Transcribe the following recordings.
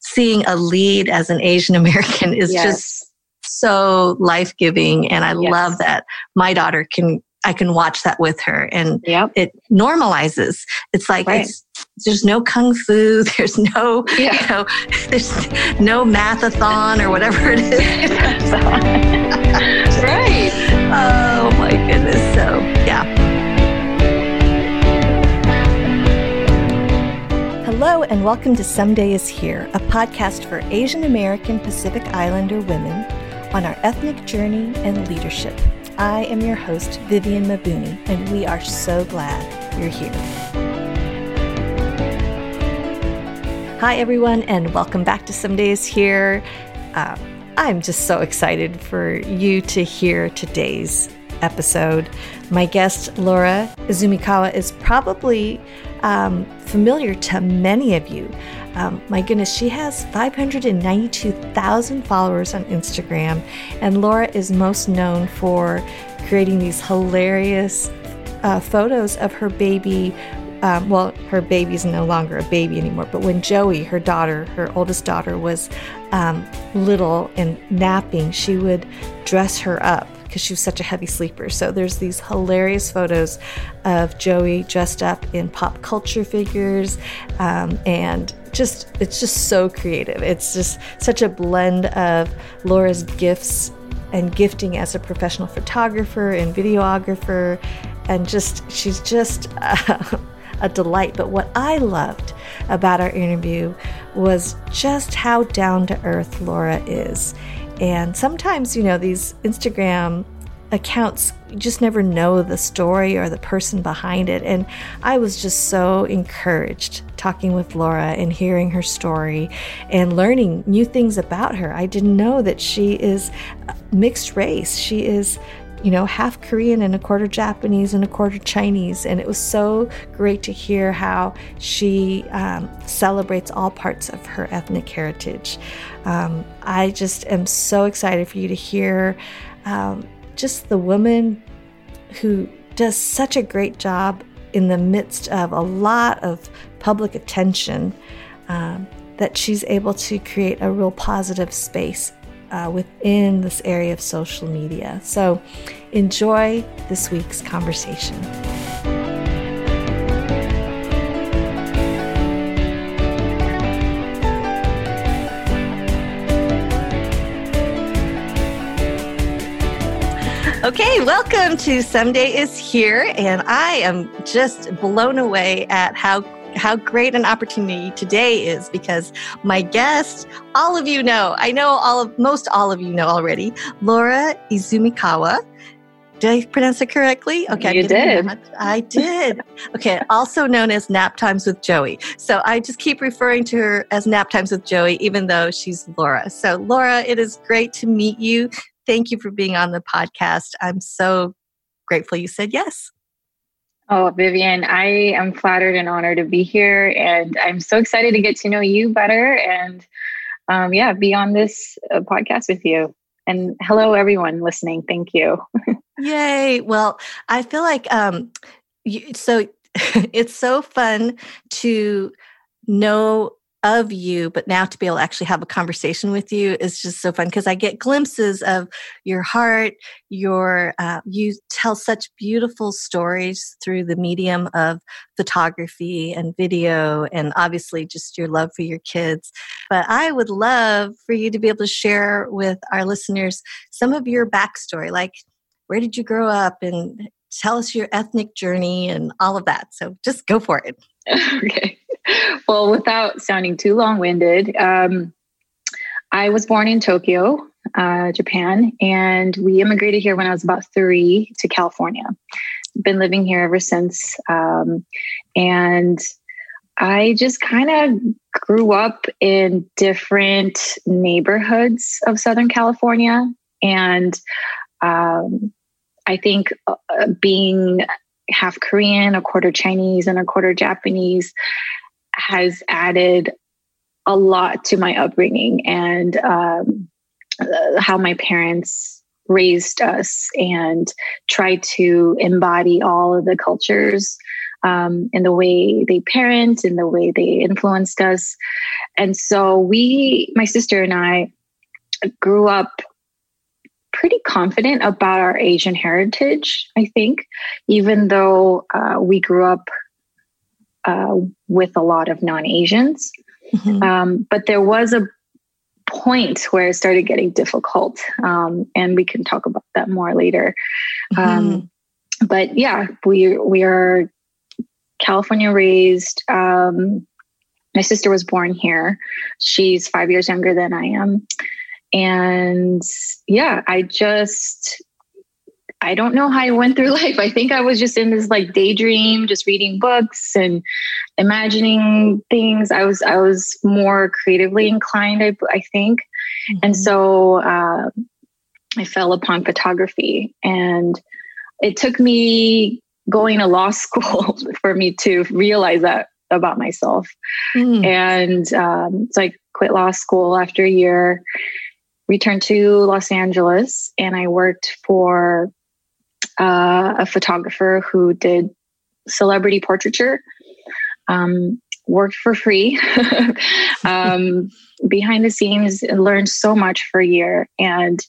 seeing a lead as an Asian American is yes. just so life giving. And I yes. love that my daughter can, I can watch that with her and yep. it normalizes. It's like, right. it's, there's no kung fu. There's no, yeah. you know, there's no mathathon or whatever it is. right. Oh Hello, and welcome to Someday is Here, a podcast for Asian American Pacific Islander women on our ethnic journey and leadership. I am your host, Vivian Mabuni, and we are so glad you're here. Hi, everyone, and welcome back to Someday is Here. Uh, I'm just so excited for you to hear today's episode. My guest, Laura Izumikawa, is probably um, familiar to many of you. Um, my goodness, she has 592,000 followers on Instagram, and Laura is most known for creating these hilarious uh, photos of her baby. Um, well, her baby's no longer a baby anymore, but when Joey, her daughter, her oldest daughter, was um, little and napping, she would dress her up because she was such a heavy sleeper. So there's these hilarious photos of Joey dressed up in pop culture figures, um, and just it's just so creative. It's just such a blend of Laura's gifts and gifting as a professional photographer and videographer, and just she's just. Uh, a delight. But what I loved about our interview was just how down to earth Laura is. And sometimes, you know, these Instagram accounts, you just never know the story or the person behind it. And I was just so encouraged talking with Laura and hearing her story and learning new things about her. I didn't know that she is mixed race. She is you know, half Korean and a quarter Japanese and a quarter Chinese. And it was so great to hear how she um, celebrates all parts of her ethnic heritage. Um, I just am so excited for you to hear um, just the woman who does such a great job in the midst of a lot of public attention um, that she's able to create a real positive space uh, within this area of social media. So enjoy this week's conversation. Okay, welcome to Someday is Here, and I am just blown away at how how great an opportunity today is because my guest, all of you know, I know all of most all of you know already, Laura Izumikawa. Did I pronounce it correctly? Okay, you did. I did. Okay, also known as Nap Times with Joey. So I just keep referring to her as Nap Times with Joey, even though she's Laura. So Laura, it is great to meet you. Thank you for being on the podcast. I'm so grateful you said yes. Oh, Vivian, I am flattered and honored to be here. And I'm so excited to get to know you better and, um, yeah, be on this uh, podcast with you. And hello, everyone listening. Thank you. Yay. Well, I feel like, um, you, so it's so fun to know of you, but now to be able to actually have a conversation with you is just so fun because I get glimpses of your heart. Your uh, you tell such beautiful stories through the medium of photography and video, and obviously just your love for your kids. But I would love for you to be able to share with our listeners some of your backstory, like where did you grow up, and tell us your ethnic journey and all of that. So just go for it. okay well, without sounding too long winded, um, I was born in Tokyo, uh, Japan, and we immigrated here when I was about three to California. Been living here ever since. Um, and I just kind of grew up in different neighborhoods of Southern California. And um, I think uh, being half Korean, a quarter Chinese, and a quarter Japanese has added a lot to my upbringing and um, uh, how my parents raised us and tried to embody all of the cultures um, in the way they parent, in the way they influenced us. And so we, my sister and I, grew up pretty confident about our Asian heritage, I think, even though uh, we grew up uh, with a lot of non Asians. Mm-hmm. Um, but there was a point where it started getting difficult. Um, and we can talk about that more later. Um, mm-hmm. But yeah, we, we are California raised. Um, my sister was born here. She's five years younger than I am. And yeah, I just, I don't know how I went through life. I think I was just in this like daydream, just reading books and imagining things. I was, I was more creatively inclined, I, I think. Mm-hmm. And so uh, I fell upon photography and it took me going to law school for me to realize that about myself. Mm. And um, so I quit law school after a year, returned to Los Angeles, and I worked for uh, a photographer who did celebrity portraiture. Um, worked for free um, behind the scenes and learned so much for a year. And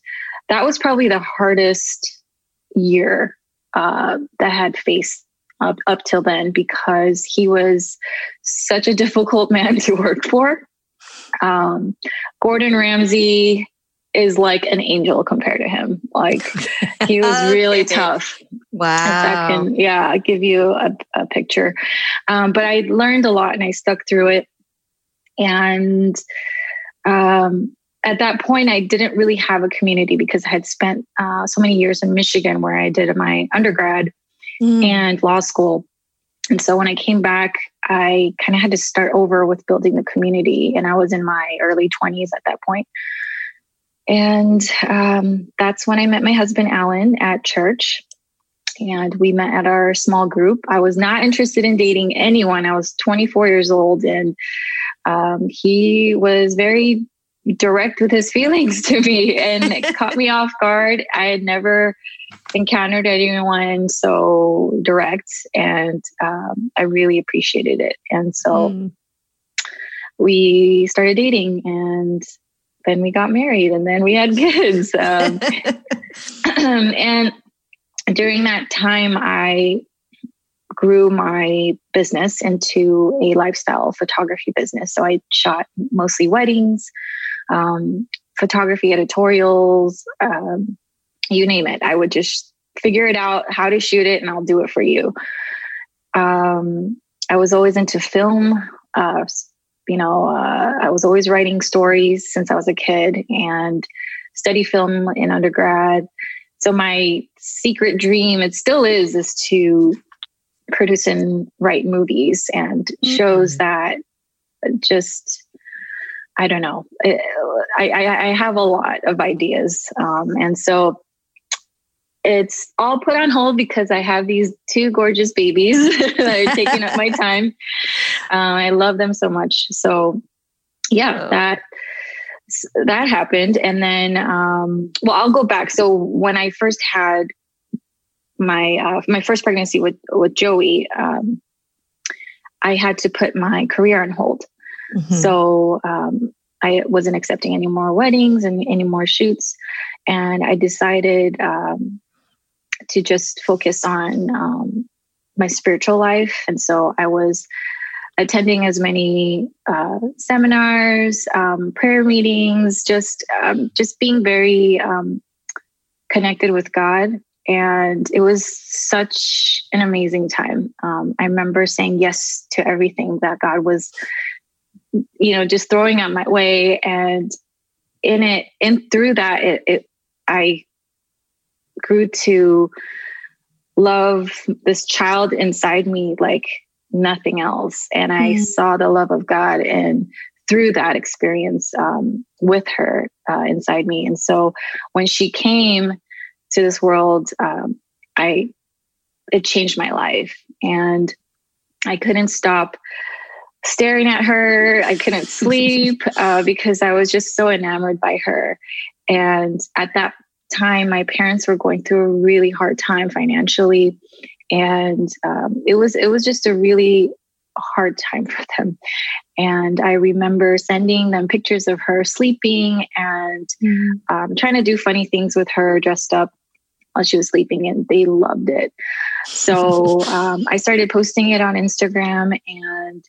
that was probably the hardest year uh, that had faced up, up till then because he was such a difficult man to work for. Um, Gordon Ramsay is like an angel compared to him. Like he was okay. really tough. Wow. Can, yeah, I'll give you a, a picture. Um, but I learned a lot and I stuck through it. And um, at that point, I didn't really have a community because I had spent uh, so many years in Michigan where I did my undergrad mm. and law school. And so when I came back, I kind of had to start over with building the community. And I was in my early 20s at that point. And um, that's when I met my husband, Alan, at church. And we met at our small group. I was not interested in dating anyone. I was 24 years old, and um, he was very direct with his feelings to me and it caught me off guard. I had never encountered anyone so direct, and um, I really appreciated it. And so mm. we started dating, and then we got married and then we had kids. Um, and during that time, I grew my business into a lifestyle photography business. So I shot mostly weddings, um, photography editorials, um, you name it. I would just figure it out how to shoot it and I'll do it for you. Um, I was always into film, uh, you know, uh, I was always writing stories since I was a kid and study film in undergrad. So my secret dream, it still is, is to produce and write movies and mm-hmm. shows that just I don't know. I, I, I, have a lot of ideas. Um, and so it's all put on hold because I have these two gorgeous babies that are taking up my time. Um, I love them so much. So yeah, oh. that that happened, and then um, well, I'll go back. So when I first had my uh, my first pregnancy with with Joey, um, I had to put my career on hold. Mm-hmm. So um, I wasn't accepting any more weddings and any more shoots, and I decided um, to just focus on um, my spiritual life. And so I was attending as many uh, seminars, um, prayer meetings, just um, just being very um, connected with God. And it was such an amazing time. Um, I remember saying yes to everything that God was, you know, just throwing at my way. And in it, and through that, it, it I grew to love this child inside me like nothing else. And I mm. saw the love of God and through that experience um, with her uh, inside me. And so when she came to this world, um, I it changed my life, and I couldn't stop staring at her. I couldn't sleep uh, because I was just so enamored by her. And at that time, my parents were going through a really hard time financially. And um, it was it was just a really hard time for them. And I remember sending them pictures of her sleeping and mm. um, trying to do funny things with her dressed up while she was sleeping, and they loved it. So um, I started posting it on Instagram and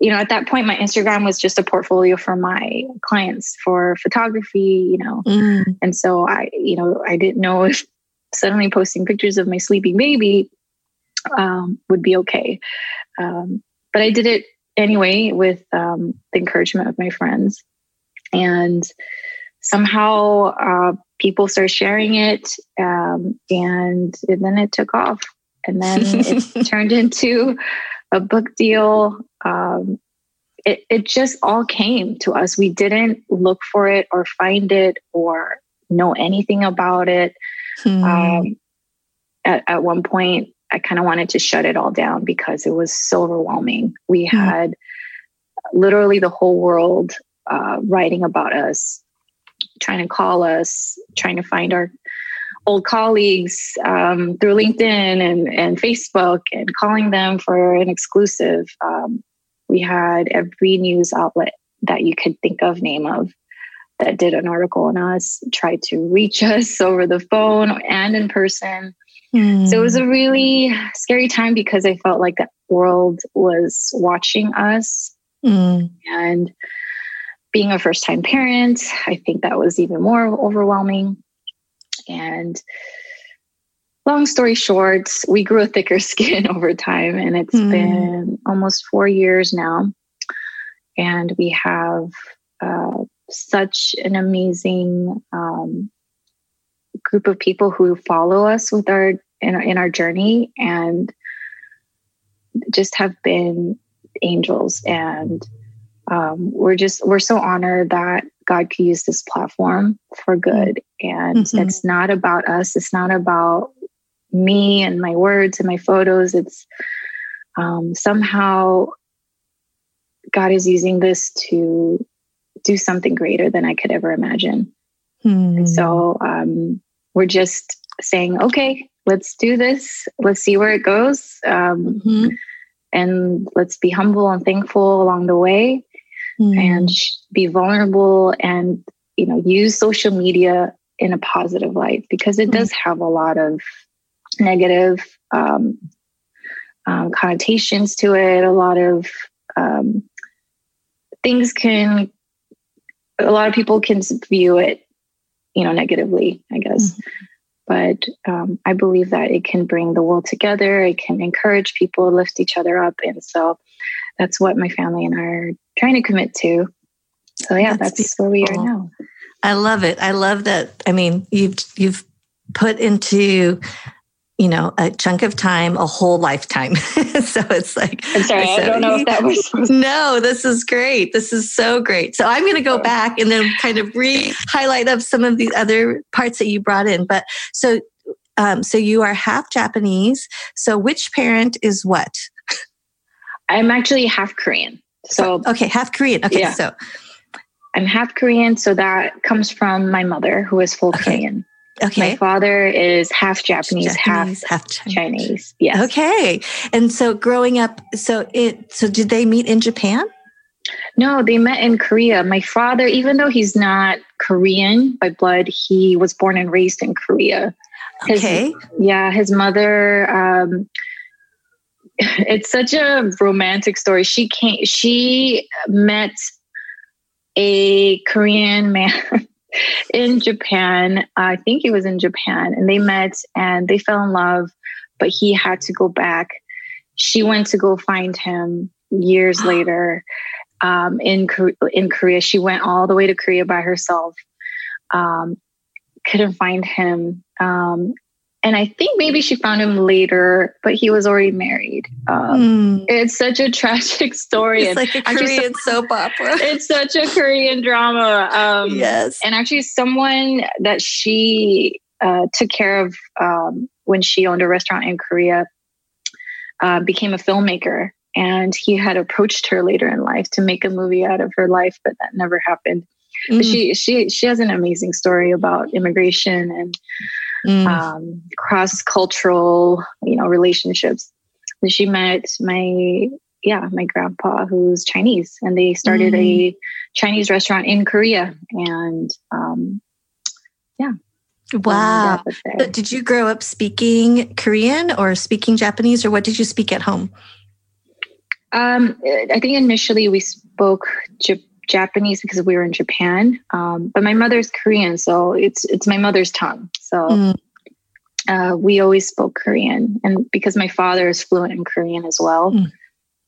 you know, at that point, my Instagram was just a portfolio for my clients for photography, you know. Mm. And so I, you know, I didn't know if suddenly posting pictures of my sleeping baby um, would be okay. Um, but I did it anyway with um, the encouragement of my friends. And somehow uh, people started sharing it, um, and, and then it took off. And then it turned into a book deal. Um, it, it just all came to us. We didn't look for it or find it or know anything about it. Hmm. Um, at, at one point, I kind of wanted to shut it all down because it was so overwhelming. We mm-hmm. had literally the whole world uh, writing about us, trying to call us, trying to find our old colleagues um, through LinkedIn and, and Facebook and calling them for an exclusive. Um, we had every news outlet that you could think of, name of, that did an article on us, tried to reach us over the phone and in person. Mm. So it was a really scary time because I felt like the world was watching us. Mm. And being a first time parent, I think that was even more overwhelming. And long story short, we grew a thicker skin over time, and it's mm. been almost four years now. And we have uh, such an amazing um, group of people who follow us with our in, in our journey and just have been angels. And um, we're just we're so honored that god could use this platform for good. And mm-hmm. it's not about us. It's not about me and my words and my photos. It's um, somehow god is using this to do something greater than i could ever imagine mm. and so um, we're just saying okay let's do this. Let's see where it goes. Um, mm-hmm. And let's be humble and thankful along the way mm-hmm. and be vulnerable and, you know, use social media in a positive light because it mm-hmm. does have a lot of negative um, um, connotations to it. A lot of um, things can, a lot of people can view it, you know, negatively, I guess. Mm-hmm but um, I believe that it can bring the world together. It can encourage people, lift each other up, and so that's what my family and I are trying to commit to. So yeah, that's, that's where we are now. I love it. I love that. I mean, you've you've put into you know, a chunk of time, a whole lifetime. so it's like, I'm sorry, I don't know if that was. no, this is great. This is so great. So I'm going to go back and then kind of re highlight of some of the other parts that you brought in. But so, um, so you are half Japanese. So which parent is what? I'm actually half Korean. So, okay, half Korean. Okay, yeah. so I'm half Korean. So that comes from my mother, who is full okay. Korean. Okay. My father is half Japanese, Japanese half, half Chinese. Chinese. Yes. Okay. And so growing up, so it so did they meet in Japan? No, they met in Korea. My father, even though he's not Korean by blood, he was born and raised in Korea. His, okay. Yeah, his mother um, it's such a romantic story. She came she met a Korean man in Japan. I think he was in Japan, and they met and they fell in love, but he had to go back. She went to go find him years later um, in in Korea. She went all the way to Korea by herself. Um, couldn't find him, um, and I think maybe she found him later, but he was already married. Um, mm. It's such a tragic story. It's like a Korean soap opera. It's such a Korean drama. Um, yes. And actually, someone that she uh, took care of um, when she owned a restaurant in Korea uh, became a filmmaker. And he had approached her later in life to make a movie out of her life, but that never happened. Mm. But she she she has an amazing story about immigration and mm. um, cross cultural, you know, relationships. And she met my yeah my grandpa who's Chinese, and they started mm. a Chinese restaurant in Korea, and um, yeah. Wow. did you grow up speaking Korean or speaking Japanese, or what did you speak at home? Um, I think initially we spoke J- Japanese because we were in Japan, um, but my mother's Korean, so it's it's my mother's tongue. So mm. uh, we always spoke Korean, and because my father is fluent in Korean as well, mm.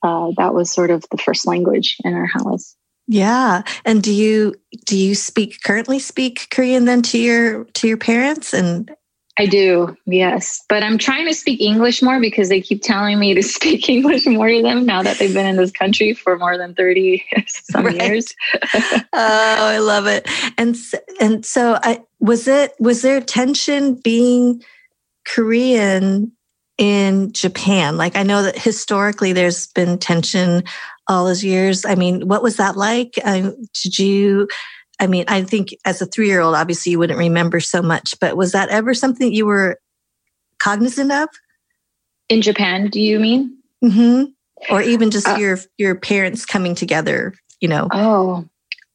uh, that was sort of the first language in our house. Yeah, and do you do you speak currently speak Korean then to your to your parents and I do, yes. But I'm trying to speak English more because they keep telling me to speak English more to them now that they've been in this country for more than 30 some years. oh, I love it. And and so I was it was there tension being Korean in Japan? Like I know that historically there's been tension all those years. I mean, what was that like? Um, did you I mean, I think as a three year old, obviously you wouldn't remember so much, but was that ever something you were cognizant of? In Japan, do you mean? Mm-hmm. Or even just uh, your your parents coming together, you know? Oh,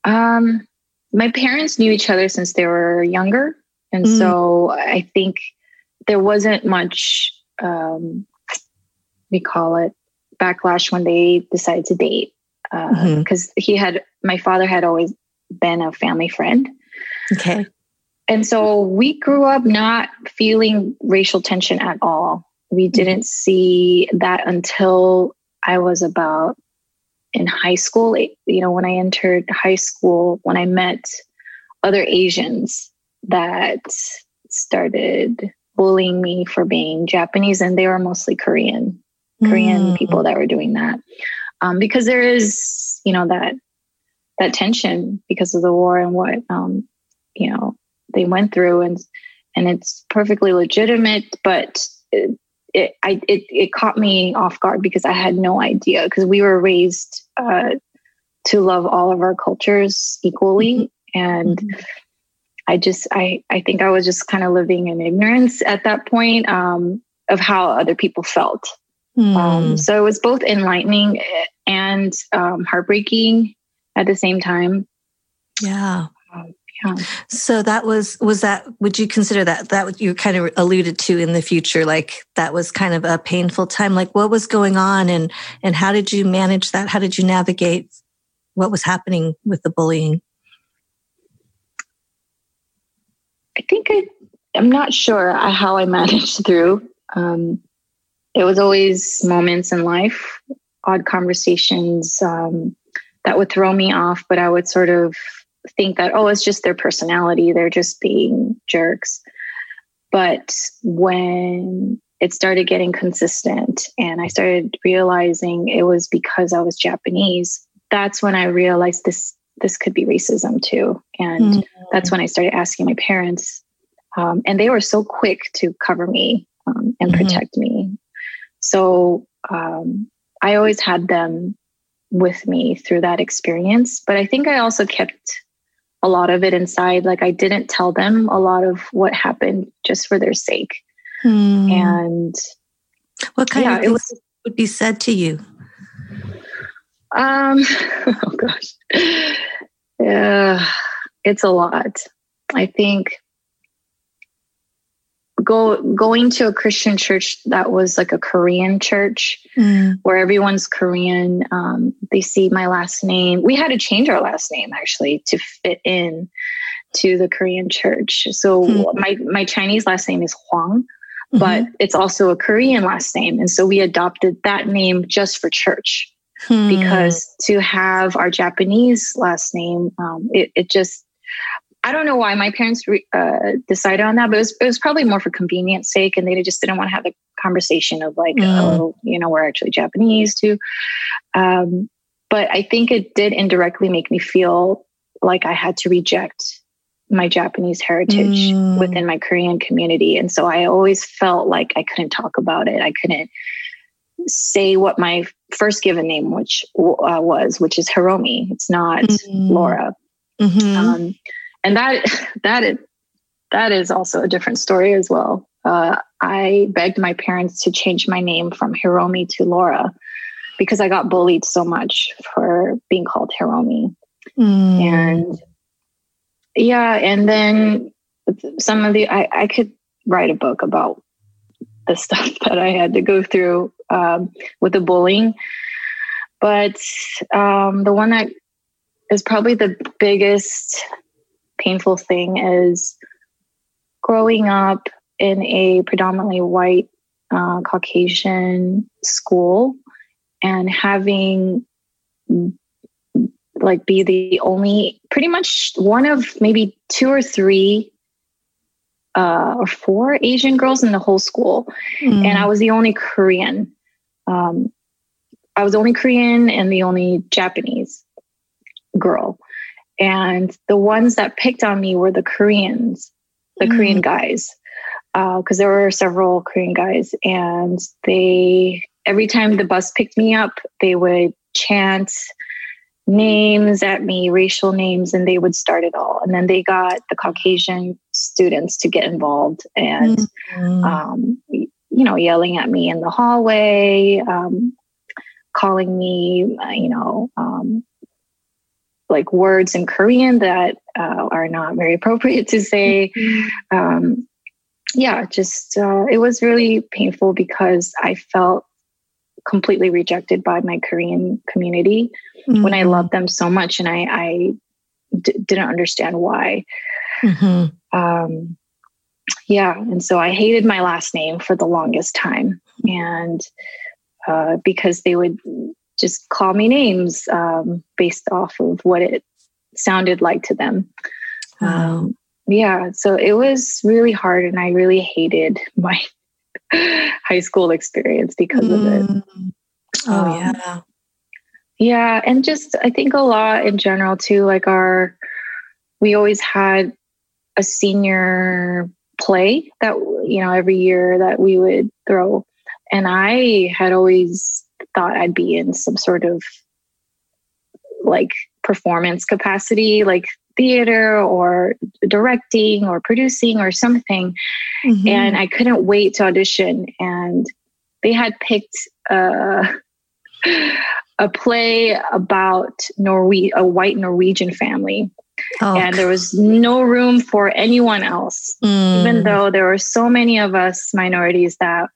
um, my parents knew each other since they were younger, and mm. so I think there wasn't much. Um, we call it backlash when they decided to date because uh, mm-hmm. he had my father had always been a family friend. Okay. And so we grew up not feeling racial tension at all. We mm-hmm. didn't see that until I was about in high school. You know, when I entered high school, when I met other Asians that started bullying me for being Japanese, and they were mostly Korean, mm. Korean people that were doing that. Um, because there is, you know, that that tension because of the war and what um, you know they went through and and it's perfectly legitimate but it, it I it, it caught me off guard because I had no idea because we were raised uh, to love all of our cultures equally mm-hmm. and mm-hmm. I just I I think I was just kind of living in ignorance at that point um, of how other people felt. Mm. Um, so it was both enlightening and um, heartbreaking at the same time. Yeah. Um, yeah. So that was was that would you consider that that what you kind of alluded to in the future like that was kind of a painful time like what was going on and and how did you manage that how did you navigate what was happening with the bullying I think I I'm not sure how I managed through um, it was always moments in life odd conversations um, that would throw me off, but I would sort of think that, oh, it's just their personality. They're just being jerks. But when it started getting consistent and I started realizing it was because I was Japanese, that's when I realized this this could be racism too. And mm-hmm. that's when I started asking my parents. Um, and they were so quick to cover me um, and mm-hmm. protect me. So um, I always had them with me through that experience. But I think I also kept a lot of it inside. Like I didn't tell them a lot of what happened just for their sake. Hmm. And what kind yeah, of things was, would be said to you? Um, oh gosh. Yeah, it's a lot. I think go going to a Christian church that was like a Korean church mm. where everyone's Korean. Um, they see my last name. We had to change our last name actually to fit in to the Korean church. So mm. my my Chinese last name is Huang, mm-hmm. but it's also a Korean last name, and so we adopted that name just for church. Hmm. Because to have our Japanese last name, um, it, it just I don't know why my parents re, uh, decided on that, but it was, it was probably more for convenience sake, and they just didn't want to have the conversation of like, mm. oh, you know, we're actually Japanese too. Um, but I think it did indirectly make me feel like I had to reject my Japanese heritage mm. within my Korean community, and so I always felt like I couldn't talk about it. I couldn't say what my first given name, which uh, was, which is Hiromi. It's not mm. Laura. Mm-hmm. Um, and that that that is also a different story as well. Uh, I begged my parents to change my name from Hiromi to Laura because I got bullied so much for being called Hiromi. Mm. And yeah, and then some of the, I, I could write a book about the stuff that I had to go through um, with the bullying. But um, the one that is probably the biggest painful thing is growing up in a predominantly white uh, Caucasian school and having like be the only pretty much one of maybe two or three uh, or four Asian girls in the whole school. Mm. And I was the only Korean. Um, I was the only Korean and the only Japanese girl. And the ones that picked on me were the Koreans, the mm. Korean guys, because uh, there were several Korean guys. And they, every time the bus picked me up, they would chant names at me, racial names, and they would start it all. And then they got the Caucasian students to get involved and, mm-hmm. um, you know, yelling at me in the hallway, um, calling me, uh, you know, um, like words in Korean that uh, are not very appropriate to say. Mm-hmm. Um, yeah, just uh, it was really painful because I felt completely rejected by my Korean community mm-hmm. when I loved them so much and I, I d- didn't understand why. Mm-hmm. Um, yeah, and so I hated my last name for the longest time, and uh, because they would just call me names um, based off of what it sounded like to them. Wow. Um, yeah, so it was really hard, and I really hated my high school experience because mm. of it. Mm. Oh, um, yeah. Yeah. And just, I think a lot in general, too, like our, we always had a senior play that, you know, every year that we would throw. And I had always thought I'd be in some sort of like performance capacity, like theater or directing or producing or something. Mm-hmm. And I couldn't wait to audition. And they had picked uh, a play about Norwe- a white Norwegian family. Oh, and there was no room for anyone else, mm. even though there were so many of us minorities that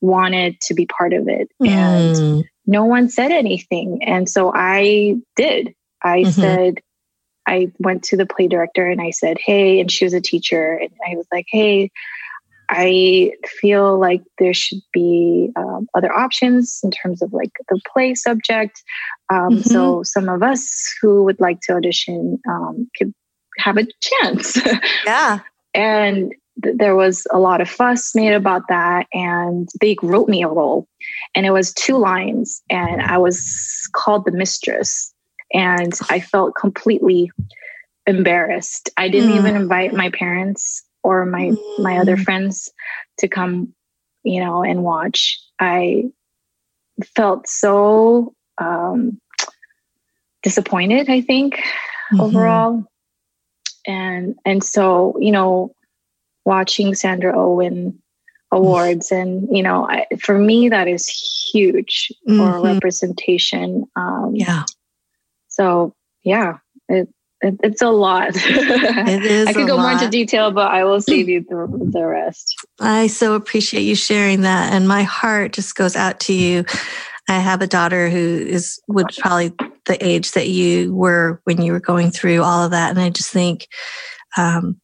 wanted to be part of it. Mm. And no one said anything. And so I did. I mm-hmm. said, I went to the play director and I said, Hey, and she was a teacher. And I was like, Hey, I feel like there should be um, other options in terms of like the play subject. Um, mm-hmm. So some of us who would like to audition um, could have a chance. Yeah. and th- there was a lot of fuss made about that. And they wrote me a role, and it was two lines, and I was called the mistress and I felt completely embarrassed. I didn't mm. even invite my parents or my mm. my other mm. friends to come, you know, and watch. I felt so um, disappointed. I think mm-hmm. overall, and and so you know, watching Sandra Owen awards and you know I, for me that is huge mm-hmm. for representation um, yeah so yeah, it, it it's a lot. It is I could go lot. more into detail, but I will save you the, the rest. I so appreciate you sharing that, and my heart just goes out to you. I have a daughter who is would probably the age that you were when you were going through all of that, and I just think um,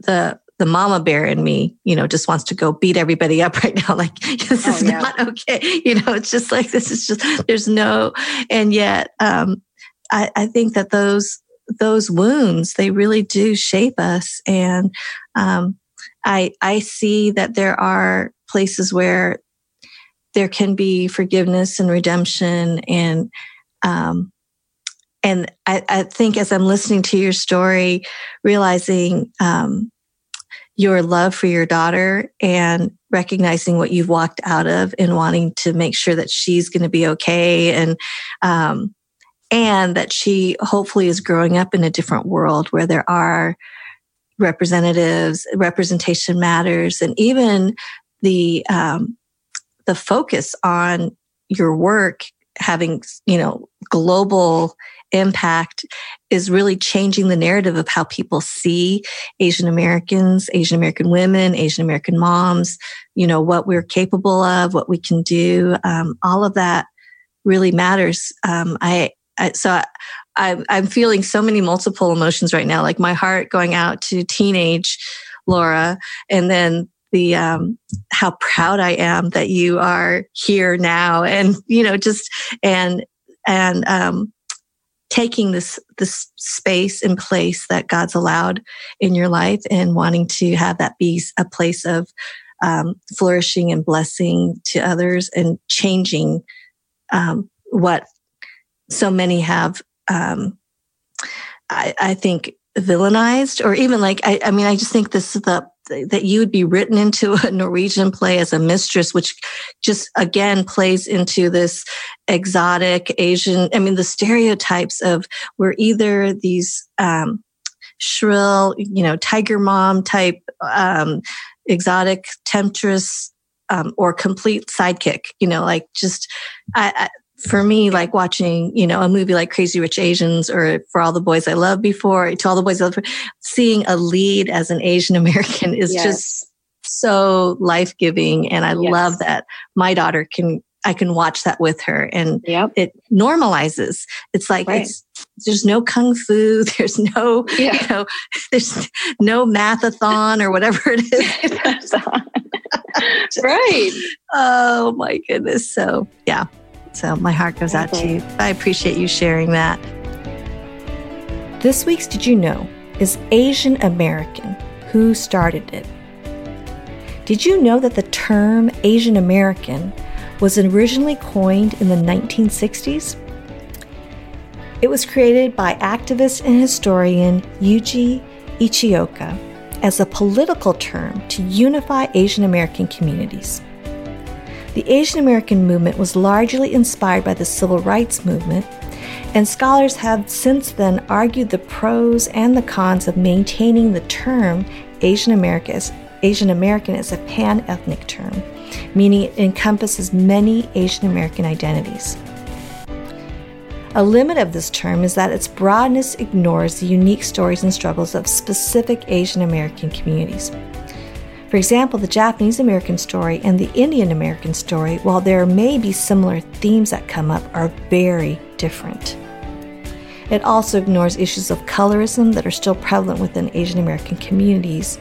the the mama bear in me, you know, just wants to go beat everybody up right now. Like, this oh, is yeah. not okay. You know, it's just like, this is just, there's no, and yet, um, I, I think that those those wounds they really do shape us and um, i i see that there are places where there can be forgiveness and redemption and um, and I, I, think as i'm listening to your story realizing um, your love for your daughter and recognizing what you've walked out of and wanting to make sure that she's going to be okay and um, and that she hopefully is growing up in a different world where there are representatives, representation matters, and even the um, the focus on your work having you know global impact is really changing the narrative of how people see Asian Americans, Asian American women, Asian American moms, you know, what we're capable of, what we can do. Um, all of that really matters. Um, I, I, so I, I'm feeling so many multiple emotions right now, like my heart going out to teenage Laura and then the um, how proud I am that you are here now, and you know, just and and um, taking this this space and place that God's allowed in your life, and wanting to have that be a place of um, flourishing and blessing to others, and changing um, what so many have. Um, I, I think villainized or even like I, I mean i just think this is the that you would be written into a Norwegian play as a mistress, which just again plays into this exotic Asian. I mean, the stereotypes of we're either these um, shrill, you know, tiger mom type, um, exotic temptress, um, or complete sidekick. You know, like just I, I for me, like watching, you know, a movie like Crazy Rich Asians or For All the Boys I Loved Before, To All the Boys I Loved, seeing a lead as an Asian American is yes. just so life giving. And I yes. love that my daughter can, I can watch that with her and yep. it normalizes. It's like, right. it's, there's no kung fu. There's no, yeah. you know, there's no mathathon or whatever it is. right. Oh my goodness. So yeah, so my heart goes out to you. I appreciate you sharing that. This week's Did You Know is Asian American. Who started it? Did you know that the term Asian American was originally coined in the 1960s? It was created by activist and historian Yuji Ichioka as a political term to unify Asian American communities. The Asian American movement was largely inspired by the civil rights movement, and scholars have since then argued the pros and the cons of maintaining the term Asian American as, Asian American as a pan ethnic term, meaning it encompasses many Asian American identities. A limit of this term is that its broadness ignores the unique stories and struggles of specific Asian American communities. For example, the Japanese American story and the Indian American story, while there may be similar themes that come up, are very different. It also ignores issues of colorism that are still prevalent within Asian American communities,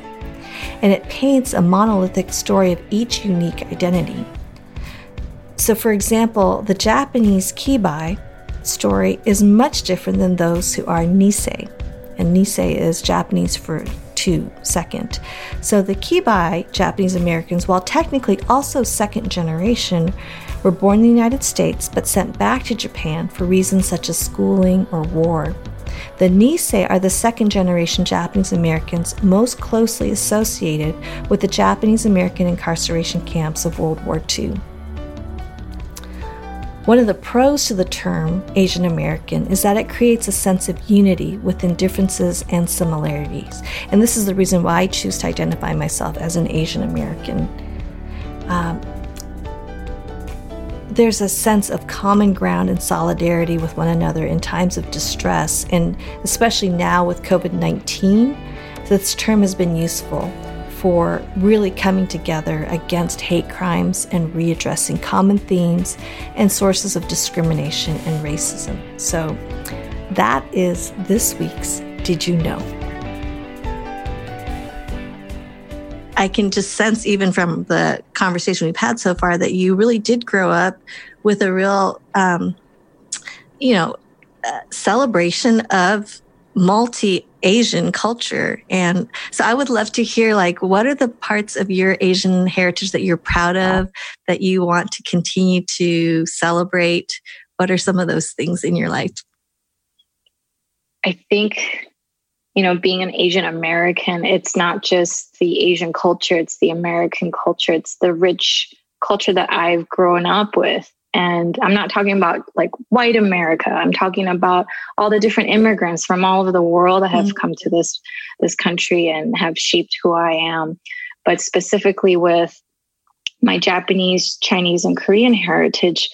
and it paints a monolithic story of each unique identity. So, for example, the Japanese Kibei story is much different than those who are Nisei, and Nisei is Japanese for second. So the Kibei Japanese Americans, while technically also second generation, were born in the United States but sent back to Japan for reasons such as schooling or war. The Nisei are the second generation Japanese Americans most closely associated with the Japanese American incarceration camps of World War II. One of the pros to the term Asian American is that it creates a sense of unity within differences and similarities. And this is the reason why I choose to identify myself as an Asian American. Um, there's a sense of common ground and solidarity with one another in times of distress, and especially now with COVID 19, this term has been useful for really coming together against hate crimes and readdressing common themes and sources of discrimination and racism. So, that is this week's Did You Know? I can just sense, even from the conversation we've had so far, that you really did grow up with a real, um, you know, uh, celebration of multi Asian culture. And so I would love to hear like what are the parts of your Asian heritage that you're proud of that you want to continue to celebrate? What are some of those things in your life? I think you know, being an Asian American, it's not just the Asian culture, it's the American culture, it's the rich culture that I've grown up with. And I'm not talking about like white America. I'm talking about all the different immigrants from all over the world that have mm-hmm. come to this this country and have shaped who I am. But specifically with my Japanese, Chinese, and Korean heritage,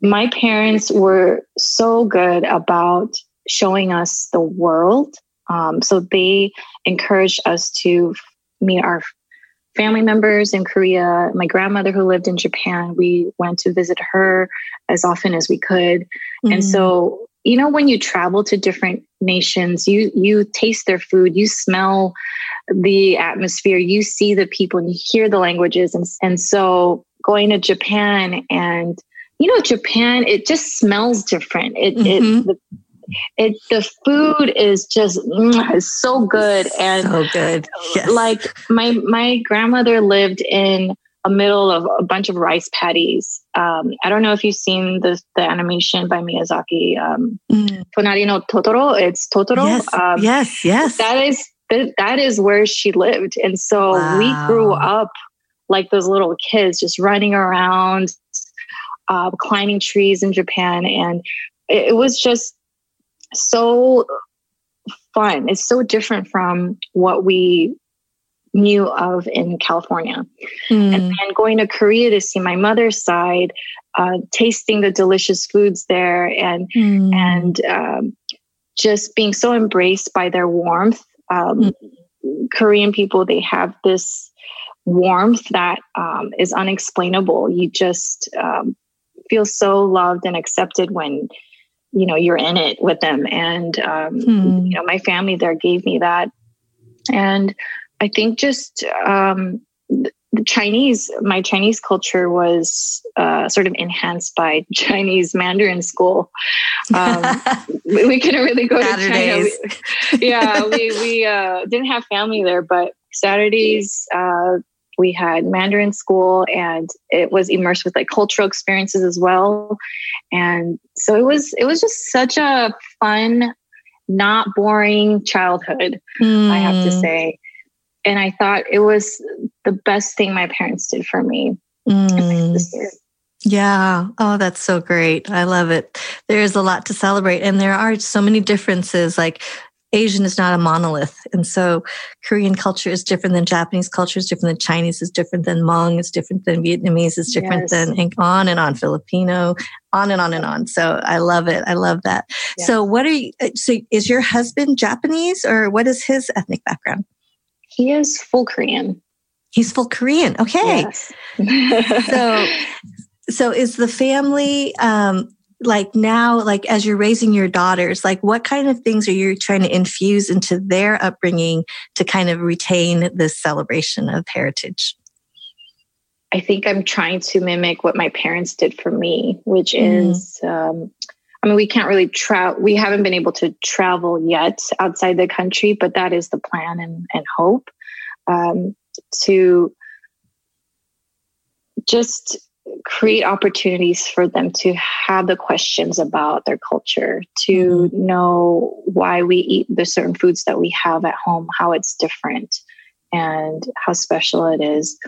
my parents were so good about showing us the world. Um, so they encouraged us to meet our family members in Korea. My grandmother, who lived in Japan, we went to visit her as often as we could. Mm-hmm. And so, you know, when you travel to different nations, you you taste their food, you smell the atmosphere, you see the people, and you hear the languages, and and so going to Japan and you know Japan, it just smells different. It mm-hmm. it the, it the food is just mm, so good and so good. Yes. Like my my grandmother lived in a middle of a bunch of rice paddies. Um, I don't know if you've seen the the animation by Miyazaki, um, mm. Tonari no Totoro. It's Totoro. Yes, um, yes, yes. That is that is where she lived, and so wow. we grew up like those little kids, just running around, uh, climbing trees in Japan, and it, it was just so fun. It's so different from what we knew of in California. Mm. And then going to Korea to see my mother's side, uh, tasting the delicious foods there, and mm. and um, just being so embraced by their warmth. Um, mm. Korean people, they have this warmth that um, is unexplainable. You just um, feel so loved and accepted when you know you're in it with them and um, hmm. you know my family there gave me that and i think just um, the chinese my chinese culture was uh, sort of enhanced by chinese mandarin school um, we, we, couldn't really go Saturdays. to china we, yeah we, we uh, didn't have family there but saturdays uh, we had Mandarin school and it was immersed with like cultural experiences as well. And so it was it was just such a fun, not boring childhood, mm. I have to hmm. say. And I thought it was the best thing my parents did for me. Mm. Yeah. Oh, that's so great. I love it. There's a lot to celebrate. And there are so many differences. Like Asian is not a monolith. And so Korean culture is different than Japanese culture is different than Chinese is different than Hmong is different than Vietnamese is different yes. than on and on Filipino, on and on and on. So I love it. I love that. Yes. So what are you, uh, so is your husband Japanese or what is his ethnic background? He is full Korean. He's full Korean. Okay. Yes. so, so is the family, um, like now like as you're raising your daughters like what kind of things are you trying to infuse into their upbringing to kind of retain this celebration of heritage i think i'm trying to mimic what my parents did for me which mm. is um, i mean we can't really travel we haven't been able to travel yet outside the country but that is the plan and, and hope um, to just create opportunities for them to have the questions about their culture, to mm-hmm. know why we eat the certain foods that we have at home, how it's different, and how special it is.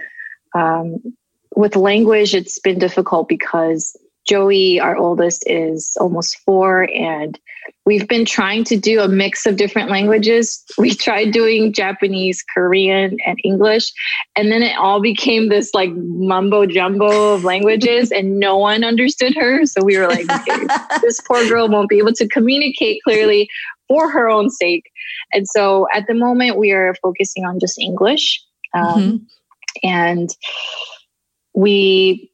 Um, with language, it's been difficult because Joey, our oldest, is almost four, and we've been trying to do a mix of different languages. We tried doing Japanese, Korean, and English, and then it all became this like mumbo jumbo of languages, and no one understood her. So we were like, okay, this poor girl won't be able to communicate clearly for her own sake. And so at the moment, we are focusing on just English. Um, mm-hmm. And we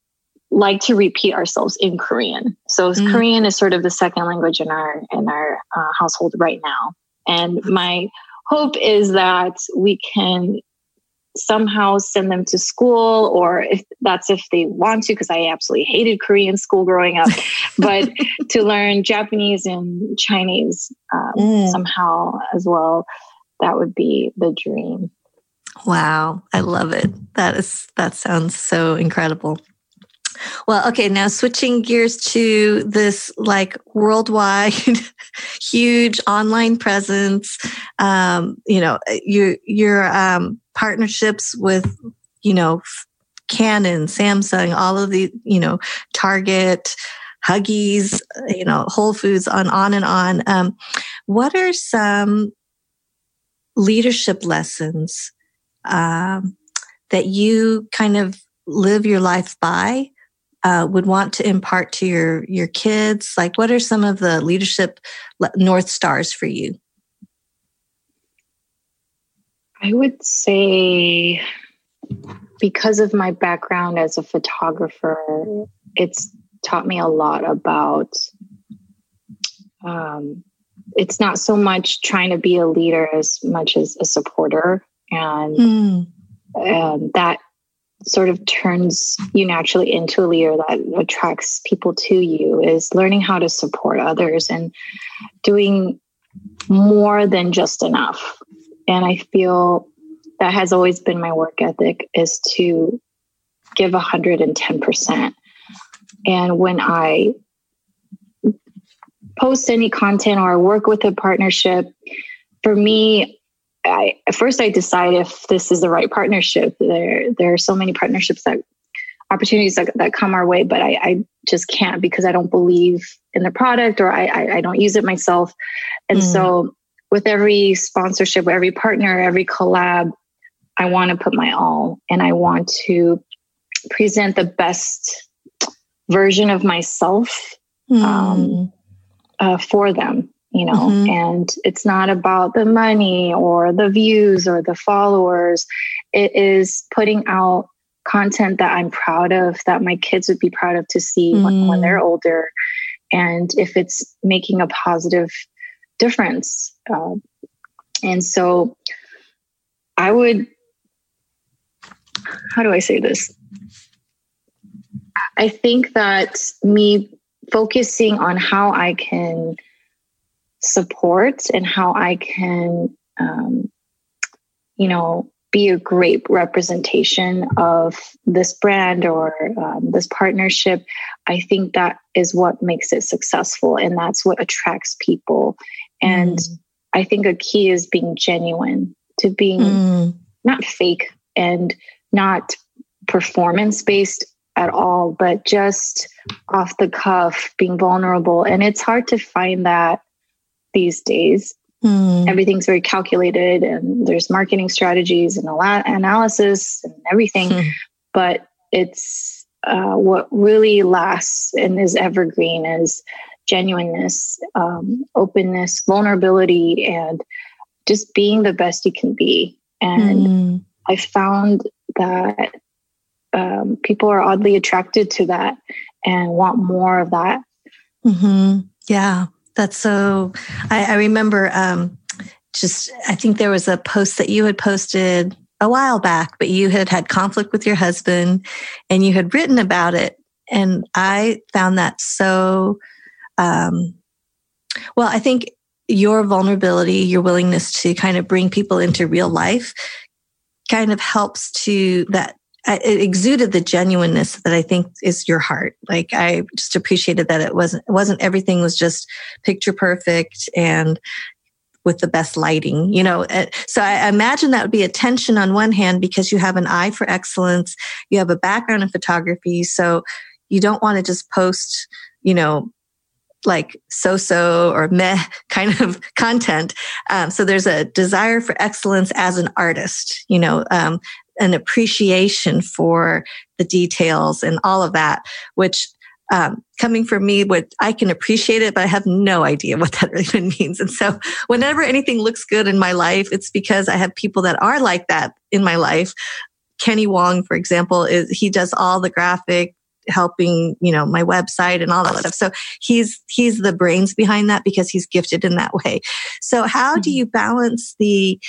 like to repeat ourselves in Korean. So mm. Korean is sort of the second language in our in our uh, household right now. And my hope is that we can somehow send them to school or if that's if they want to because i absolutely hated korean school growing up but to learn japanese and chinese um, mm. somehow as well that would be the dream wow i love it that is that sounds so incredible well, okay, now switching gears to this like worldwide, huge online presence. Um, you know, your your um, partnerships with you know Canon, Samsung, all of the, you know, Target, Huggies, you know, Whole Foods, on on and on. Um, what are some leadership lessons um, that you kind of live your life by? Uh, would want to impart to your your kids? Like, what are some of the leadership north stars for you? I would say because of my background as a photographer, it's taught me a lot about um, it's not so much trying to be a leader as much as a supporter and mm. um, that sort of turns you naturally into a leader that attracts people to you is learning how to support others and doing more than just enough. And i feel that has always been my work ethic is to give 110% and when i post any content or work with a partnership for me I, at first i decide if this is the right partnership there there are so many partnerships that opportunities that, that come our way but I, I just can't because i don't believe in the product or i, I, I don't use it myself and mm. so with every sponsorship every partner every collab I want to put my all and I want to present the best version of myself mm. um, uh, for them, you know. Mm-hmm. And it's not about the money or the views or the followers, it is putting out content that I'm proud of, that my kids would be proud of to see mm. when, when hmm. they're older. And if it's making a positive difference. Uh, and so I would how do I say this? I think that me focusing on how I can support and how I can, um, you know, be a great representation of this brand or um, this partnership. I think that is what makes it successful and that's what attracts people. And mm. I think a key is being genuine, to being mm. not fake and not performance based at all, but just off the cuff, being vulnerable. And it's hard to find that these days. Mm. Everything's very calculated, and there's marketing strategies and analysis and everything. Mm. But it's uh, what really lasts and is evergreen is genuineness, um, openness, vulnerability, and just being the best you can be. And mm. I found that um, people are oddly attracted to that and want more of that. Mm-hmm. Yeah, that's so. I, I remember um, just, I think there was a post that you had posted a while back, but you had had conflict with your husband and you had written about it. And I found that so, um, well, I think your vulnerability, your willingness to kind of bring people into real life kind of helps to that it exuded the genuineness that I think is your heart. Like I just appreciated that it wasn't it wasn't everything was just picture perfect and with the best lighting, you know. So I imagine that would be a tension on one hand because you have an eye for excellence, you have a background in photography, so you don't want to just post, you know, like so-so or meh kind of content. Um, so there's a desire for excellence as an artist, you know, um, an appreciation for the details and all of that, which um, coming from me, what I can appreciate it, but I have no idea what that really means. And so whenever anything looks good in my life, it's because I have people that are like that in my life. Kenny Wong, for example, is he does all the graphic helping you know my website and all that stuff so he's he's the brains behind that because he's gifted in that way so how do mm-hmm. you balance the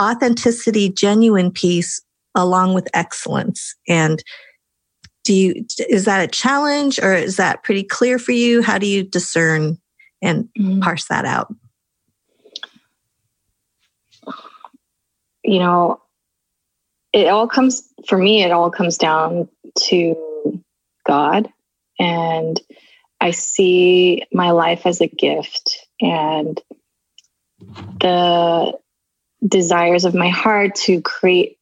authenticity genuine piece along with excellence. And do you is that a challenge or is that pretty clear for you? How do you discern and mm-hmm. parse that out? You know it all comes for me it all comes down to God. And I see my life as a gift and the desires of my heart to create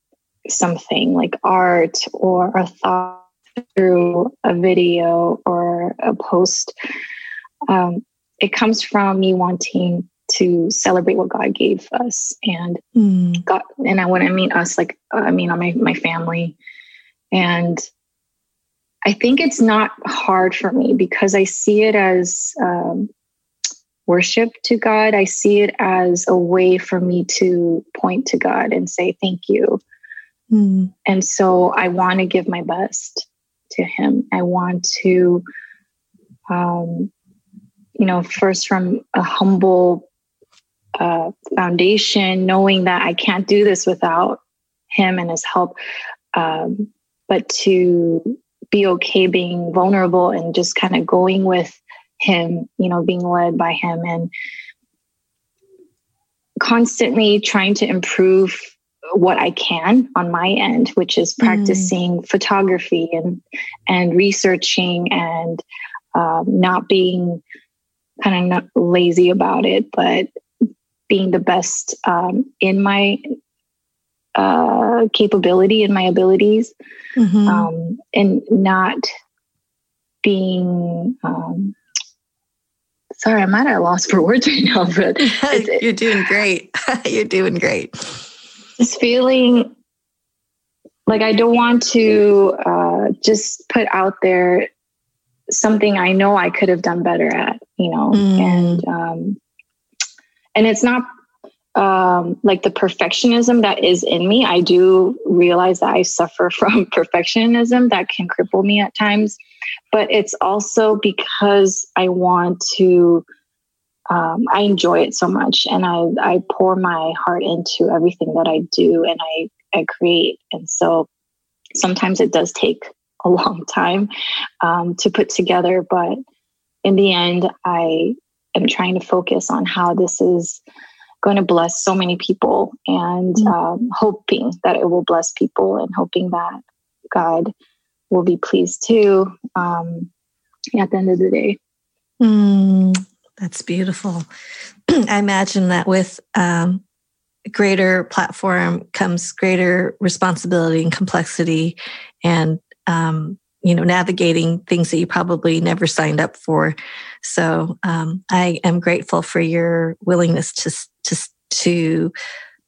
something like art or a thought through a video or a post, um, it comes from me wanting to celebrate what God gave us and mm. God. And I, when I mean us, like I mean on my my family, and I think it's not hard for me because I see it as um, worship to God. I see it as a way for me to point to God and say thank you. Mm. And so I want to give my best to Him. I want to, um, you know, first from a humble uh, foundation, knowing that I can't do this without Him and His help, um, but to be okay being vulnerable and just kind of going with him, you know, being led by him and constantly trying to improve what I can on my end, which is mm. practicing mm. photography and and researching and um, not being kind of not lazy about it, but being the best um, in my uh, capability and my abilities, mm-hmm. um, and not being um, sorry, I'm at a loss for words right now, but you're doing great. you're doing great. Just feeling like I don't want to uh, just put out there something I know I could have done better at, you know, mm. and um, and it's not um, like the perfectionism that is in me. I do realize that I suffer from perfectionism that can cripple me at times but it's also because I want to. Um, I enjoy it so much, and I I pour my heart into everything that I do, and I I create, and so sometimes it does take a long time um, to put together, but in the end, I am trying to focus on how this is going to bless so many people and mm-hmm. um, hoping that it will bless people and hoping that God will be pleased too um, at the end of the day. Mm, that's beautiful. I imagine that with um, greater platform comes greater responsibility and complexity and um, you know navigating things that you probably never signed up for so um, i am grateful for your willingness to to to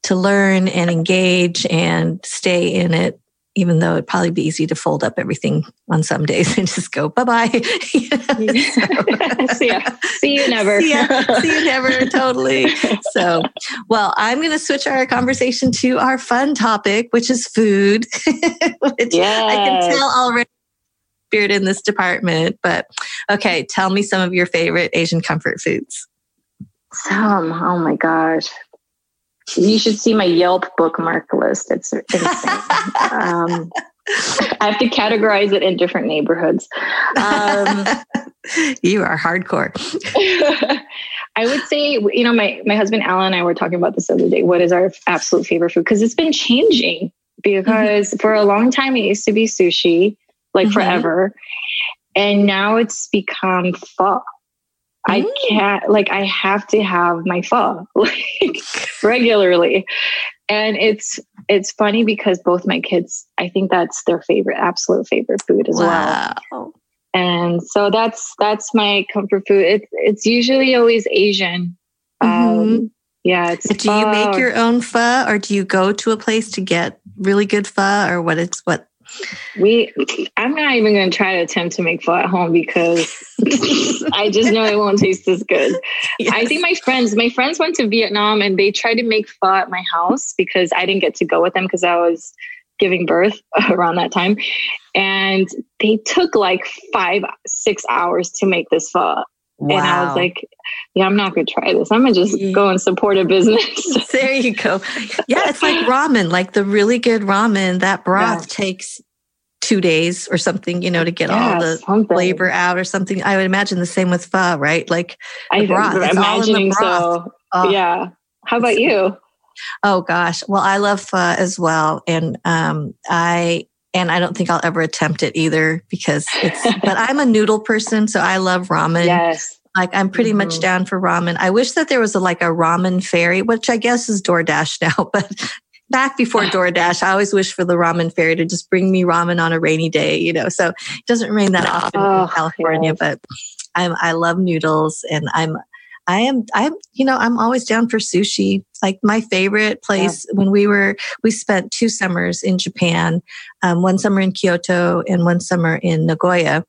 to learn and engage and stay in it even though it'd probably be easy to fold up everything on some days and just go bye bye. see. See you never. see, ya. see you never. Totally. So, well, I'm going to switch our conversation to our fun topic, which is food, which yes. I can tell already spirit in this department. But okay, tell me some of your favorite Asian comfort foods. Some. Oh my gosh. You should see my Yelp bookmark list. It's insane. um, I have to categorize it in different neighborhoods. Um, you are hardcore. I would say, you know, my my husband Alan and I were talking about this the other day. What is our absolute favorite food? Because it's been changing. Because mm-hmm. for a long time it used to be sushi, like mm-hmm. forever, and now it's become pho. I mm. can't like I have to have my pho like regularly. And it's it's funny because both my kids, I think that's their favorite, absolute favorite food as wow. well. And so that's that's my comfort food. It's it's usually always Asian. Mm-hmm. Um, yeah. do you make your own pho, or do you go to a place to get really good pho, or what? It's what we i'm not even going to try to attempt to make pho at home because i just know it won't taste as good. Yes. i think my friends my friends went to vietnam and they tried to make pho at my house because i didn't get to go with them because i was giving birth around that time. And they took like five six hours to make this pho Wow. And I was like, yeah, I'm not going to try this. I'm going to just go and support a business. there you go. Yeah, it's like ramen, like the really good ramen, that broth yeah. takes two days or something, you know, to get yeah, all the something. flavor out or something. I would imagine the same with pho, right? Like I, broth. It's imagining so. Oh. Yeah. How about you? Oh gosh. Well, I love pho as well. And um, I and I don't think I'll ever attempt it either because it's, but I'm a noodle person. So I love ramen. Yes. Like I'm pretty mm-hmm. much down for ramen. I wish that there was a, like a ramen fairy, which I guess is DoorDash now, but back before DoorDash, I always wish for the ramen fairy to just bring me ramen on a rainy day, you know. So it doesn't rain that often oh, in California, yes. but I'm I love noodles and I'm I am I'm you know, I'm always down for sushi. Like my favorite place yeah. when we were we spent two summers in Japan, um, one summer in Kyoto and one summer in Nagoya.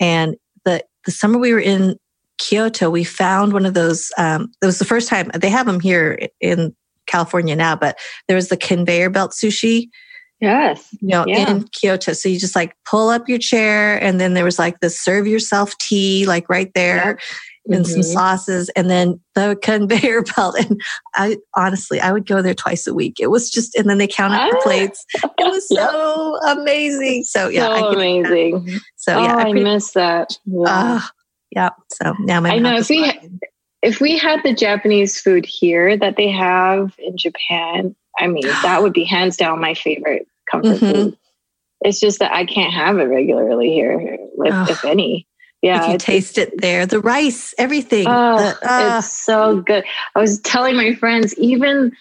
And the the summer we were in Kyoto, we found one of those. Um, it was the first time they have them here in California now, but there was the conveyor belt sushi. Yes. You know, yeah. in Kyoto. So you just like pull up your chair and then there was like the serve yourself tea, like right there. And mm-hmm. some sauces and then the conveyor belt. And I honestly, I would go there twice a week. It was just, and then they count up the ah. plates. It was yep. so amazing. So yeah. So amazing. So yeah. Oh, I, I miss that. Yeah. Uh, yeah. So now my I know if we if we had the Japanese food here that they have in Japan, I mean that would be hands down my favorite comfort mm-hmm. food. It's just that I can't have it regularly here, if, oh. if any. Yeah, if you taste it there, the rice, everything. Oh, the, uh, it's so good. I was telling my friends, even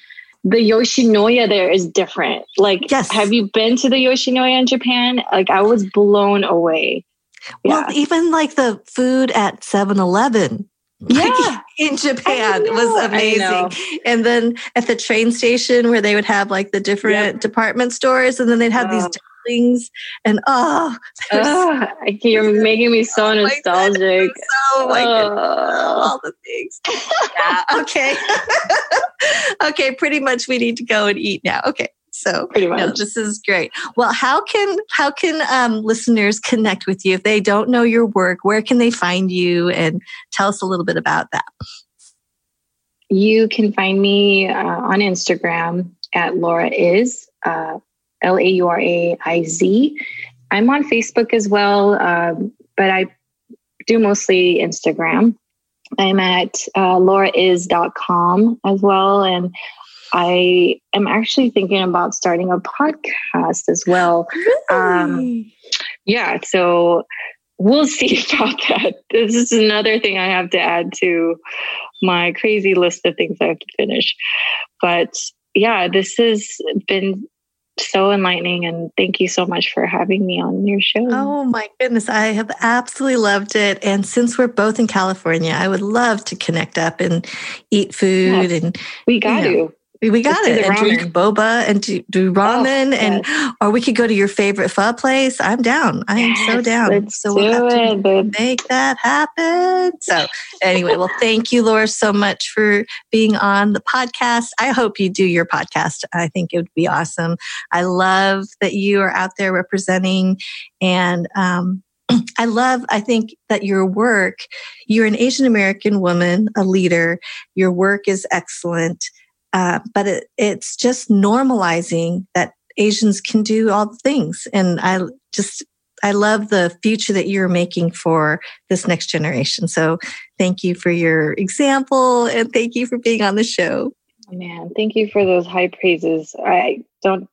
the Yoshinoya there is different. Like, yes. have you been to the Yoshinoya in Japan? Like, I was blown away. Well, yeah. even like the food at 7 Eleven. Yeah. in Japan was amazing. And then at the train station where they would have like the different yep. department stores and then they'd have these things and oh, oh you're making me so oh nostalgic. Oh my oh. all the things. yeah, okay. okay, pretty much we need to go and eat now. Okay. So pretty much. No, this is great. Well, how can how can um, listeners connect with you if they don't know your work? Where can they find you? And tell us a little bit about that. You can find me uh, on Instagram at Laura is uh, L A U R A I Z. I'm on Facebook as well, um, but I do mostly Instagram. I'm at uh, lauraiz.com as well. And I am actually thinking about starting a podcast as well. Um, really? Um, yeah, so we'll see about that. This is another thing I have to add to my crazy list of things I have to finish. But yeah, this has been so enlightening and thank you so much for having me on your show. Oh my goodness, I have absolutely loved it. And since we're both in California, I would love to connect up and eat food yes, and we got you know, to. We got it. And drink boba and do, do oh, ramen, oh, and yes. or we could go to your favorite pho place. I'm down. I am yes, so down. so we'll have to it, make that happen. So anyway, well, thank you, Laura, so much for being on the podcast. I hope you do your podcast. I think it would be awesome. I love that you are out there representing, and um, I love, I think that your work, you're an Asian American woman, a leader. Your work is excellent. Uh, but it, it's just normalizing that Asians can do all the things. And I just, I love the future that you're making for this next generation. So thank you for your example and thank you for being on the show. Man, thank you for those high praises. I don't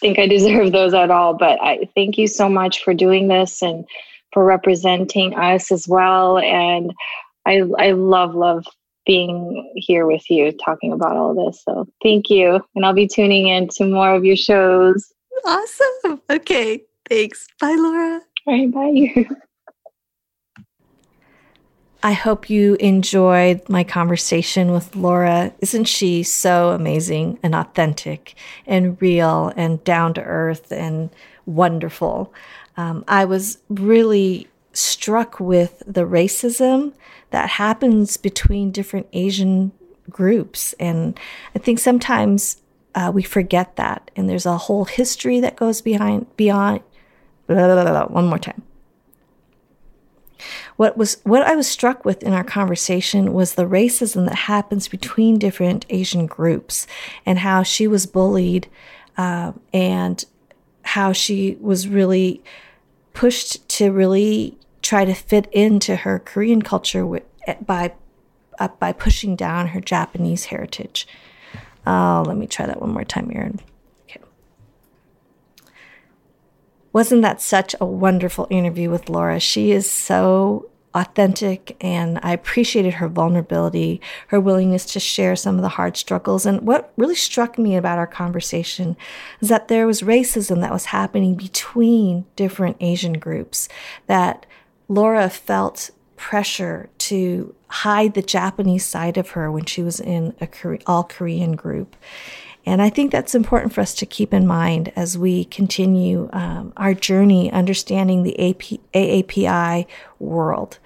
think I deserve those at all, but I thank you so much for doing this and for representing us as well. And I I love love being here with you talking about all this. So thank you. And I'll be tuning in to more of your shows. Awesome. Okay. Thanks. Bye, Laura. All right. Bye. I hope you enjoyed my conversation with Laura. Isn't she so amazing and authentic and real and down to earth and wonderful? Um, I was really struck with the racism that happens between different Asian groups. And I think sometimes uh, we forget that. And there's a whole history that goes behind, beyond. Blah, blah, blah, one more time. What was what I was struck with in our conversation was the racism that happens between different Asian groups, and how she was bullied, uh, and how she was really pushed to really try to fit into her Korean culture with, by uh, by pushing down her Japanese heritage. Oh, let me try that one more time, Aaron. Okay. Wasn't that such a wonderful interview with Laura? She is so authentic and I appreciated her vulnerability, her willingness to share some of the hard struggles. And what really struck me about our conversation is that there was racism that was happening between different Asian groups, that Laura felt pressure to hide the Japanese side of her when she was in a all Korean group. And I think that's important for us to keep in mind as we continue um, our journey understanding the AP, AAPI world.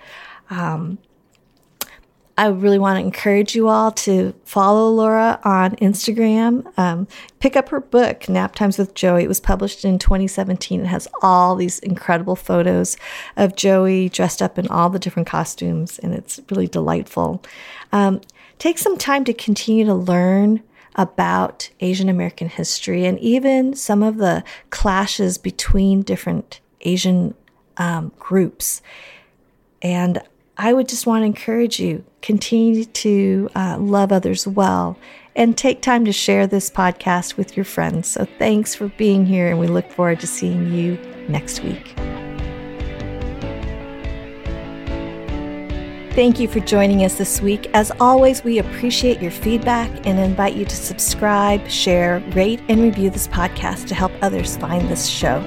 Um, I really want to encourage you all to follow Laura on Instagram. Um, pick up her book, Nap Times with Joey. It was published in 2017. It has all these incredible photos of Joey dressed up in all the different costumes, and it's really delightful. Um, take some time to continue to learn about Asian American history and even some of the clashes between different Asian um, groups. And I would just want to encourage you continue to uh, love others well and take time to share this podcast with your friends. So thanks for being here, and we look forward to seeing you next week. Thank you for joining us this week. As always, we appreciate your feedback and invite you to subscribe, share, rate, and review this podcast to help others find this show.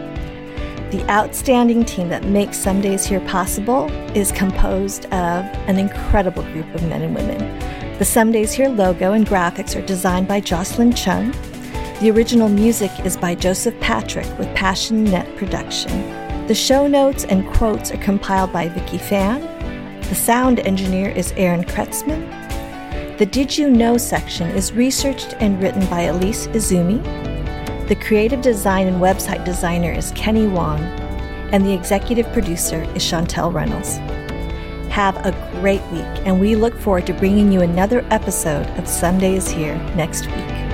The outstanding team that makes Some Days Here possible is composed of an incredible group of men and women. The Some Days Here logo and graphics are designed by Jocelyn Chung. The original music is by Joseph Patrick with Passion Net Production. The show notes and quotes are compiled by Vicky Fan the sound engineer is Aaron Kretzman. The Did You Know section is researched and written by Elise Izumi. The creative design and website designer is Kenny Wong. And the executive producer is Chantel Reynolds. Have a great week, and we look forward to bringing you another episode of Some Days Here next week.